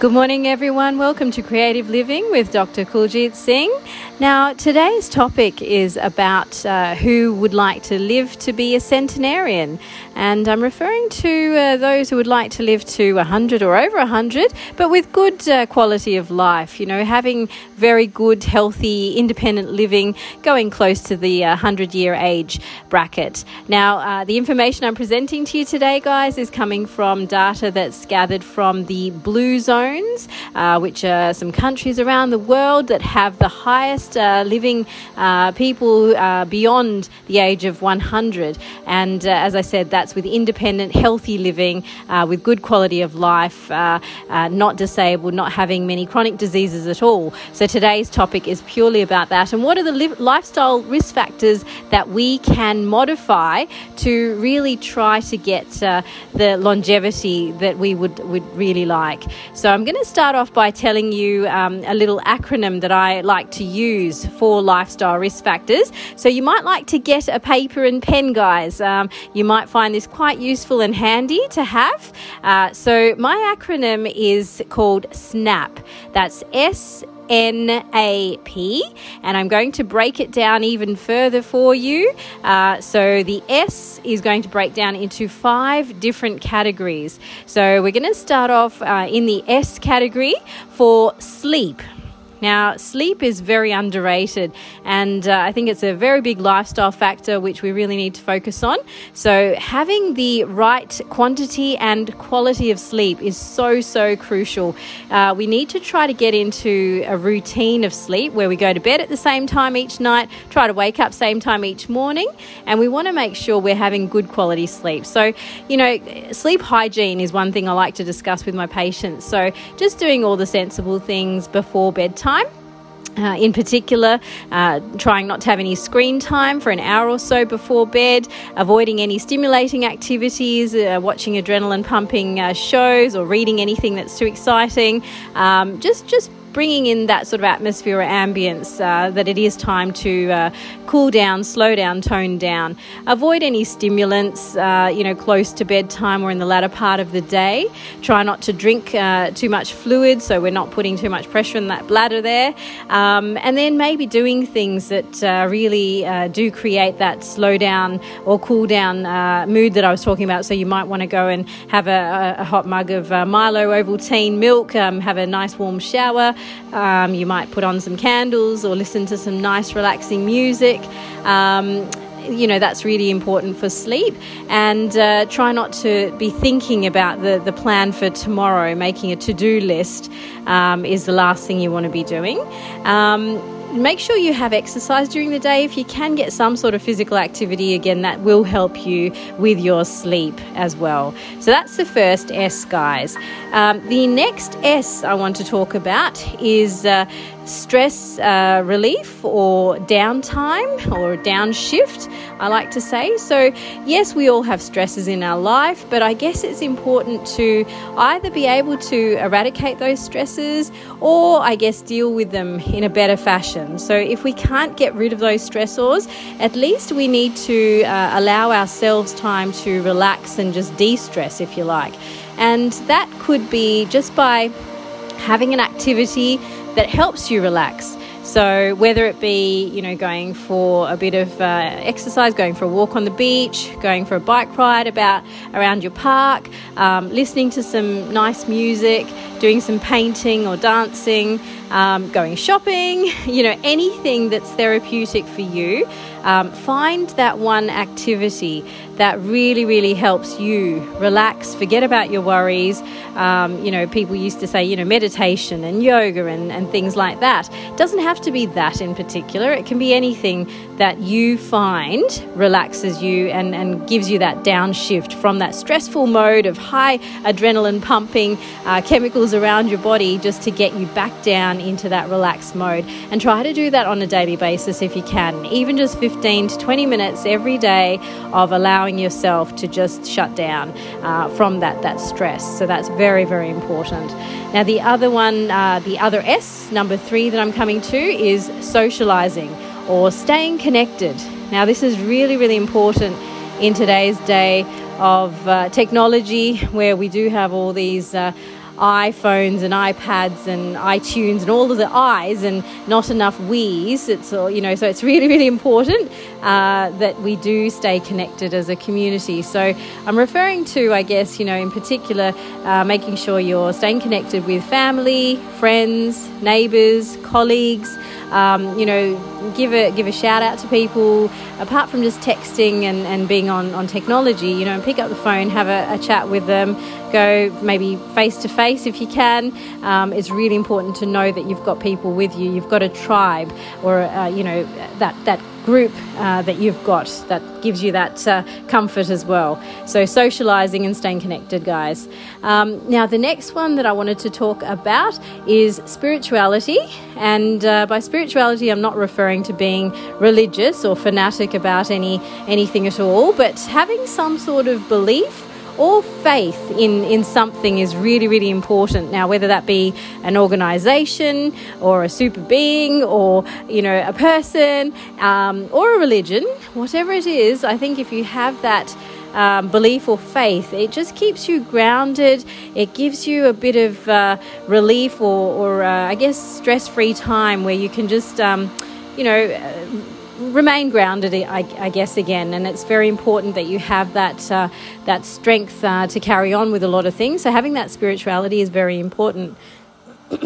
Good morning, everyone. Welcome to Creative Living with Dr. Kuljit Singh. Now, today's topic is about uh, who would like to live to be a centenarian. And I'm referring to uh, those who would like to live to 100 or over 100, but with good uh, quality of life, you know, having very good, healthy, independent living, going close to the 100 uh, year age bracket. Now, uh, the information I'm presenting to you today, guys, is coming from data that's gathered from the Blue Zones, uh, which are some countries around the world that have the highest uh, living uh, people uh, beyond the age of 100. And uh, as I said, that's with independent, healthy living, with good quality of life, not disabled, not having many chronic diseases at all. So today's topic is purely about that. And what are the li- lifestyle risk factors that we can modify to really try to get the longevity that we would, would really like? So I'm going to start off by telling you um, a little acronym that I like to use for lifestyle risk factors. So you might like to get a paper and pen, guys. Um, you might find this quite useful and handy to have. Uh, so my acronym is called SNAP. That's S. NAP, and I'm going to break it down even further for you. Uh, so, the S is going to break down into five different categories. So, we're going to start off uh, in the S category for sleep. Now, sleep is very underrated, and uh, I think it's a very big lifestyle factor which we really need to focus on. So, having the right quantity and quality of sleep is so, so crucial. Uh, we need to try to get into a routine of sleep where we go to bed at the same time each night, try to wake up same time each morning, and we want to make sure we're having good quality sleep. So, you know, sleep hygiene is one thing I like to discuss with my patients. So, just doing all the sensible things before bedtime time. Uh, in particular, uh, trying not to have any screen time for an hour or so before bed, avoiding any stimulating activities, uh, watching adrenaline pumping uh, shows, or reading anything that's too exciting. Um, just, just bringing in that sort of atmosphere or ambience uh, that it is time to uh, cool down, slow down, tone down. Avoid any stimulants, uh, you know, close to bedtime or in the latter part of the day. Try not to drink uh, too much fluid, so we're not putting too much pressure in that bladder there. Um, and then maybe doing things that uh, really uh, do create that slow down or cool down mood that I was talking about. So you might want to go and have a, a hot mug of Milo Ovaltine milk, um, have a nice warm shower, um, you might put on some candles or listen to some nice, relaxing music. Um, you know that's really important for sleep and uh, try not to be thinking about the, the plan for tomorrow making a to-do list um, is the last thing you want to be doing um, make sure you have exercise during the day. If you can get some sort of physical activity, again, that will help you with your sleep as well. So that's the first S, guys. Um, the next S I want to talk about is uh, stress uh, relief or downtime or downshift, I like to say. So, yes, we all have stresses in our life, but I guess it's important to either be able to eradicate those stresses or, I guess, deal with them in a better fashion. So, if we can't get rid of those stressors, at least we need to uh, allow ourselves time to relax and just de stress, if you like. And that could be just by having an activity that helps you relax. So whether it be you know going for a bit of uh, exercise, going for a walk on the beach, going for a bike ride about around your park, um, listening to some nice music, doing some painting or dancing, um, going shopping, you know anything that's therapeutic for you um, find that one activity that really, really helps you relax, forget about your worries. Um, you know, people used to say, you know, meditation and yoga and, and things like that. It doesn't have to be that in particular, it can be anything that you find relaxes you and, and gives you that downshift from that stressful mode of high adrenaline pumping uh, chemicals around your body just to get you back down into that relaxed mode. And try to do that on a daily basis if you can, even just 15 to 20 minutes every day of allowing yourself to just shut down uh, from that, that stress. So that's very, very important. Now, the other one, uh, the other S, number three that I'm coming to, is socializing or staying connected. Now, this is really, really important in today's day of uh, technology where we do have all these uh, iPhones and iPads and iTunes and all of the I's and not enough we's. It's all, you know, so it's really, really important uh, that we do stay connected as a community. So I'm referring to, I guess, you know, in particular, uh, making sure you're staying connected with family, friends, neighbors, colleagues. Um, you know, give a give a shout out to people. Apart from just texting and, and being on, on technology, you know, pick up the phone, have a, a chat with them, go maybe face to face if you can. Um, it's really important to know that you've got people with you. You've got a tribe, or uh, you know, that that group uh, that you've got that gives you that uh, comfort as well. So, socializing and staying connected, guys. Um, now, the next one that I wanted to talk about is spirituality. And uh, by spirituality, I'm not referring to being religious or fanatic about any anything at all, but having some sort of belief or faith in, in something is really, really important. Now, whether that be an organization or a super being or, you know, a person um, or a religion, whatever it is, I think if you have that um, belief or faith, it just keeps you grounded. It gives you a bit of uh, relief or, or uh, I guess, stress free time where you can just, um, you know, remain grounded, I, I, guess, again. And it's very important that you have that, uh, that strength uh, to carry on with a lot of things. So, having that spirituality is very important.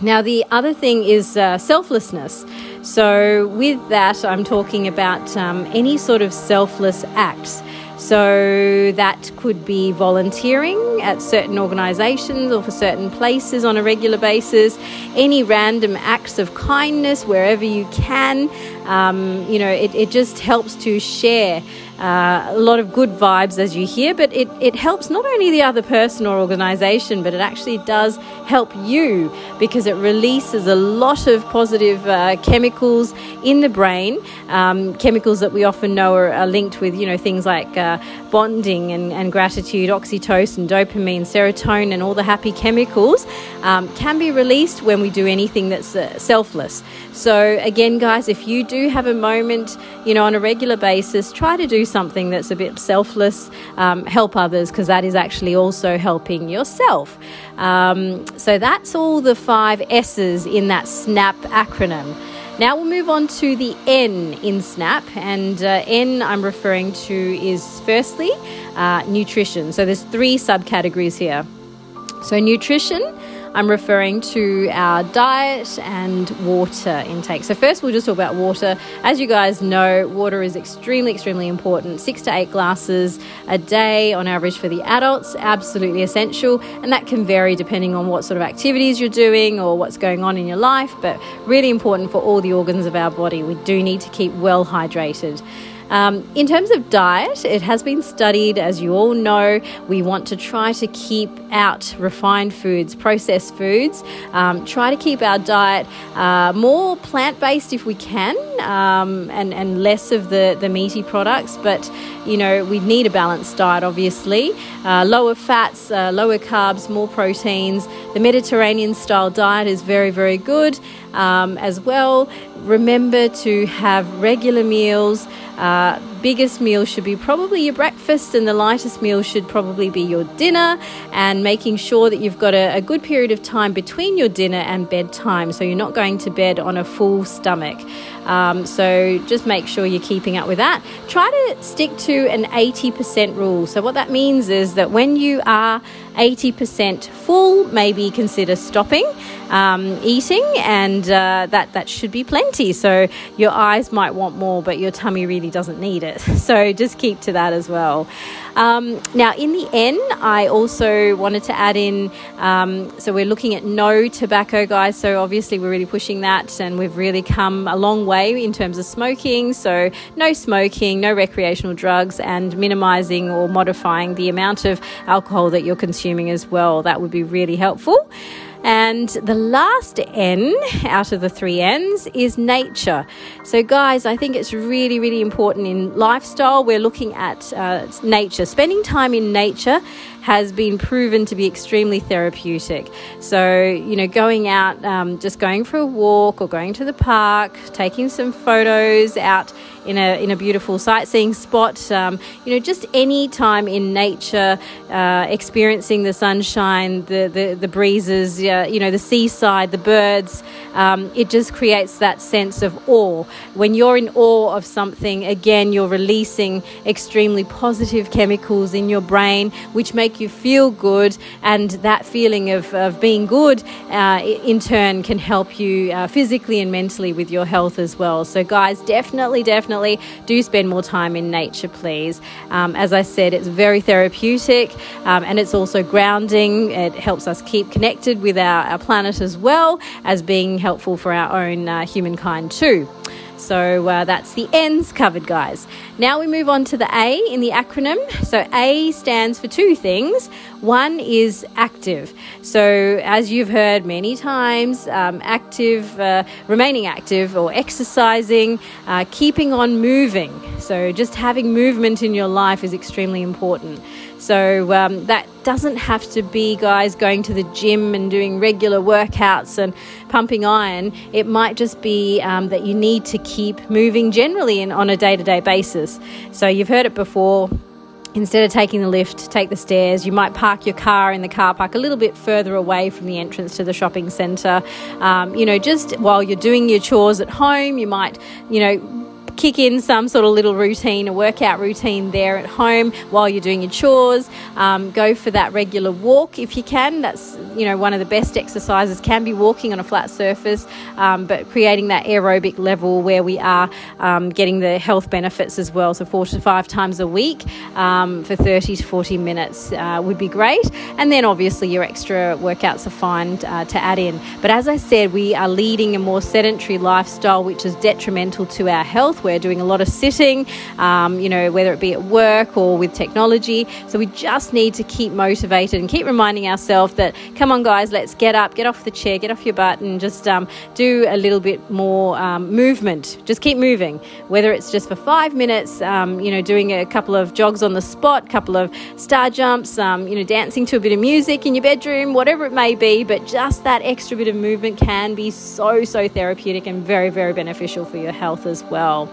now, the other thing is uh, selflessness. So, with that, I'm talking about um, any sort of selfless acts. So that could be volunteering at certain organisations or for certain places on a regular basis, any random acts of kindness wherever you can. Um, you know, it, it just helps to share uh, a lot of good vibes as you hear, but it, it helps not only the other person or organization, but it actually does help you because it releases a lot of positive uh, chemicals in the brain, um, chemicals that we often know are, are, linked with, you know, things like uh, bonding and, and gratitude, oxytocin, dopamine, serotonin, all the happy chemicals um, can be released when we do anything that's uh, selfless. So, again, guys, if you do have a moment, you know, on a regular basis, try to do something that's a bit selfless, um, help others, because that is actually also helping yourself. Um, so, that's all the five S's in that SNAP acronym. Now we'll move on to the N in SNAP, and uh, N I'm referring to is firstly uh, nutrition. So there's three subcategories here. So nutrition I'm referring to our diet and water intake. So, first, we'll just talk about water. As you guys know, water is extremely, extremely important. Six to eight glasses a day on average for the adults, absolutely essential. And that can vary depending on what sort of activities you're doing or what's going on in your life, but really important for all the organs of our body. We do need to keep well hydrated. Um, in terms of diet, it has been studied, as you all know, we want to try to keep out refined foods, processed foods, um, try to keep our diet uh, more plant based if we can, um, and, and less of the, the meaty products. But, you know, we need a balanced diet, obviously. Uh, lower fats, uh, lower carbs, more proteins. The Mediterranean style diet is very, very good um, as well. Remember to have regular meals. Uh, biggest meal should be probably your breakfast, and the lightest meal should probably be your dinner. And making sure that you've got a, a good period of time between your dinner and bedtime, so you're not going to bed on a full stomach. Um, so just make sure you're keeping up with that. Try to stick to an 80% rule. So, what that means is that when you are 80% full, maybe consider stopping um, eating, and uh, that, that should be plenty. So, your eyes might want more, but your tummy really doesn't need it. So, just keep to that as well. Um, now, in the end, I also wanted to add in um, so we're looking at no tobacco, guys. So, obviously, we're really pushing that, and we've really come a long way in terms of smoking. So, no smoking, no recreational drugs, and minimizing or modifying the amount of alcohol that you're consuming as well. That would be really helpful. And the last N out of the three N's is nature. So, guys, I think it's really, really important in lifestyle. We're looking at uh, nature, spending time in nature has been proven to be extremely therapeutic. So, you know, going out, um, just going for a walk or going to the park, taking some photos out in a in a beautiful sightseeing spot. Um, you know, just any time in nature, uh, experiencing the sunshine, the the, the breezes, uh, you know, the seaside, the birds. Um, it just creates that sense of awe. When you're in awe of something, again, you're releasing extremely positive chemicals in your brain, which make you feel good, and that feeling of, of being good, uh, in turn, can help you uh, physically and mentally with your health as well. So, guys, definitely, definitely definitely do spend more time in nature, please. Um, as I said, it's very therapeutic um, and it's also grounding. It helps us keep connected with our, our planet as well as being helpful for our own uh, humankind, too. So uh, that's the N's covered, guys. Now we move on to the A in the acronym. So A stands for two things. One is active. So, as you've heard many times, um, active, uh, remaining active or exercising, uh, keeping on moving. So, just having movement in your life is extremely important. So um, that doesn't have to be guys going to the gym and doing regular workouts and pumping iron. It might just be um, that you need to keep moving generally and on a day to day basis. So you've heard it before. Instead of taking the lift, take the stairs. You might park your car in the car park a little bit further away from the entrance to the shopping centre. Um, you know, just while you're doing your chores at home, you might, you know, kick in some sort of little routine, a workout routine there at home while you're doing your chores. Um, go for that regular walk if you can. That's you know one of the best exercises can be walking on a flat surface, um, but creating that aerobic level where we are um, getting the health benefits as well. So four to five times a week um, for 30 to 40 minutes uh, would be great. And then obviously your extra workouts are fine uh, to add in. But as I said, we are leading a more sedentary lifestyle, which is detrimental to our health we're doing a lot of sitting, um, you know, whether it be at work or with technology. So we just need to keep motivated and keep reminding ourselves that, come on, guys, let's get up, get off the chair, get off your butt, and just um, do a little bit more um, movement. Just keep moving, whether it's just for five minutes, um, you know, doing a couple of jogs on the spot, a couple of star jumps, um, you know, dancing to a bit of music in your bedroom, whatever it may be. But just that extra bit of movement can be so, so therapeutic and very, very beneficial for your health as well.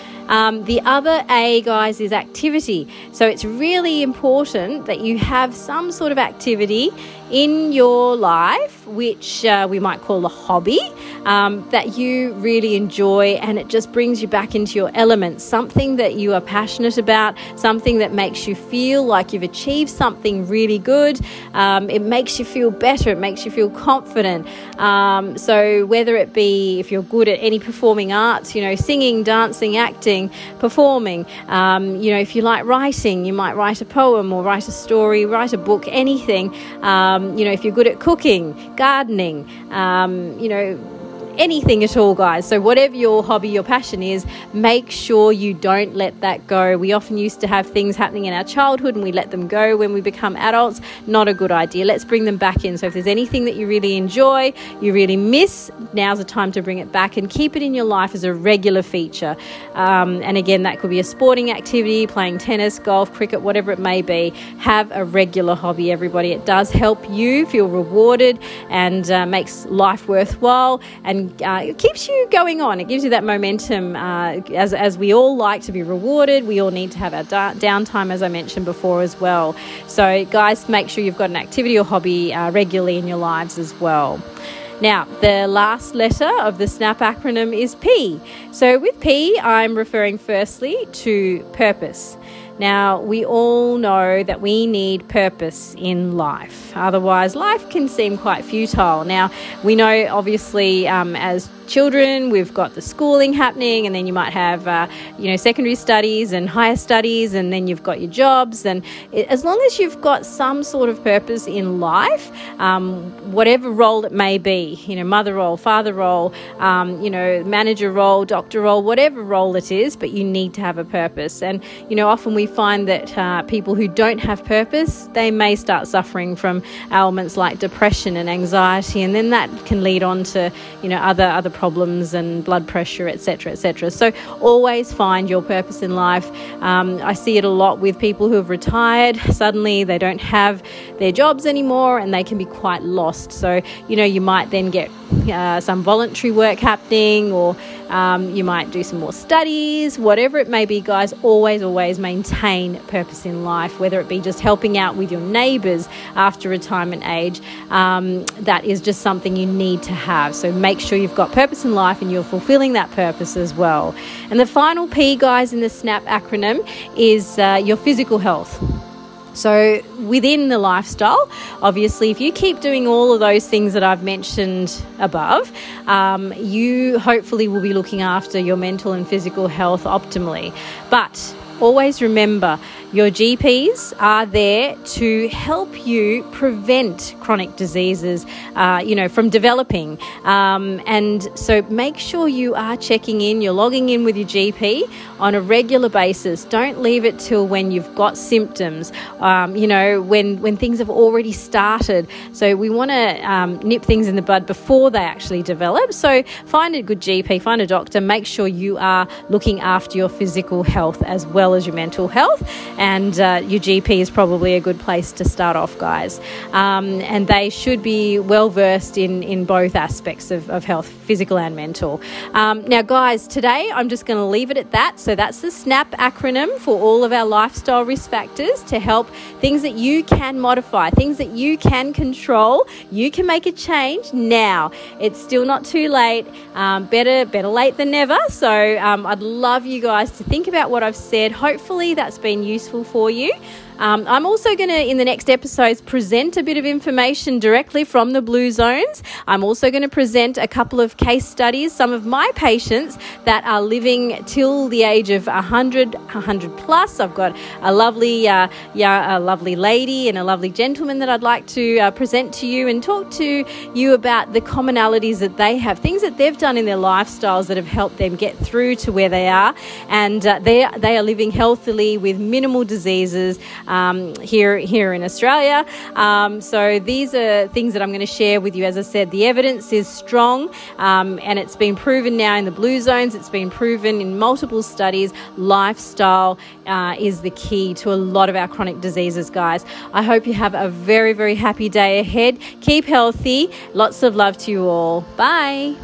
Um, the other A, guys, is activity. So it's really important that you have some sort of activity in your life, which uh, we might call a hobby, um, that you really enjoy and it just brings you back into your element. Something that you are passionate about, something that makes you feel like you've achieved something really good. Um, it makes you feel better, it makes you feel confident. Um, so, whether it be if you're good at any performing arts, you know, singing, dancing, acting, performing, um, you know, if you like writing, you might write a poem or write a story, write a book, anything. Um, you know, if you're good at cooking, gardening, um, you know, anything at all, guys. So, whatever your hobby, your passion is, make sure you don't let that go. We often used to have things happening in our childhood and we let them go when we become adults. Not a good idea. Let's bring them back in. So, if there's anything that you really enjoy, you really miss, now's the time to bring it back and keep it in your life as a regular feature. Um, and again, that could be a sporting activity, playing tennis, golf, cricket, whatever it may be. Have a regular hobby, everybody. It does help you feel rewarded and uh, makes life worthwhile and uh, it keeps you going on. It gives you that momentum. Uh, as, as we all like to be rewarded, we all need to have our da- downtime, as I mentioned before, as well. So, guys, make sure you've got an activity or hobby uh, regularly in your lives as well. Now, the last letter of the SNAP acronym is P. So, with P, I'm referring firstly to purpose. Now, we all know that we need purpose in life. Otherwise, life can seem quite futile. Now, we know obviously um, as children, we've got the schooling happening, and then you might have, uh, you know, secondary studies and higher studies, and then you've got your jobs. And as long as you've got some sort of purpose in life, um, whatever role it may be, you know, mother role, father role, um, you know, manager role, doctor role, whatever role it is, but you need to have a purpose. And, you know, often we we find that uh, people who don't have purpose, they may start suffering from ailments like depression and anxiety, and then that can lead on to you know other other problems and blood pressure, etc., etc. So always find your purpose in life. Um, I see it a lot with people who have retired. Suddenly they don't have their jobs anymore, and they can be quite lost. So you know you might then get uh, some voluntary work happening, or um, you might do some more studies, whatever it may be, guys. Always, always maintain purpose in life, whether it be just helping out with your neighbours after retirement age. Um, that is just something you need to have. So make sure you've got purpose in life and you're fulfilling that purpose as well. And the final P, guys, in the SNAP acronym is uh, your physical health. So, within the lifestyle, obviously, if you keep doing all of those things that I've mentioned above, um, you hopefully will be looking after your mental and physical health optimally. But always remember your GPs are there to help you prevent chronic diseases, uh, you know, from developing. Um, and so make sure you are checking in, you're logging in with your GP on a regular basis. Don't leave it till when you've got symptoms, um, you know, when, when things have already started. So we want to um, nip things in the bud before they actually develop. So find a good GP, find a doctor, make sure you are looking after your physical health as well as your mental health and uh, your GP is probably a good place to start off, guys. Um, and they should be well versed in, in both aspects of, of health, physical and mental. Um, now, guys, today I'm just going to leave it at that. So that's the SNAP acronym for all of our lifestyle risk factors to help things that you can modify, things that you can control. You can make a change now. It's still not too late. Um, better, better late than never. So um, I'd love you guys to think about what I've said. Hopefully, that's been useful for you. Um, I'm also going to, in the next episodes, present a bit of information directly from the Blue Zones. I'm also going to present a couple of case studies, some of my patients that are living till the age of 100, 100 plus. I've got a lovely, uh, yeah, a lovely lady and a lovely gentleman that I'd like to uh, present to you and talk to you about the commonalities that they have, things that they've done in their lifestyles that have helped them get through to where they are, and uh, they they are living healthily with minimal diseases um, here here in Australia. Um, so these are things that I'm going to share with you. As I said, the evidence is strong, um, and it's been proven now in the blue zones. It's been proven in multiple studies. Lifestyle uh, is the key to a lot of our chronic diseases, guys. I hope you have a very very happy day ahead. Keep healthy. Lots of love to you all. Bye.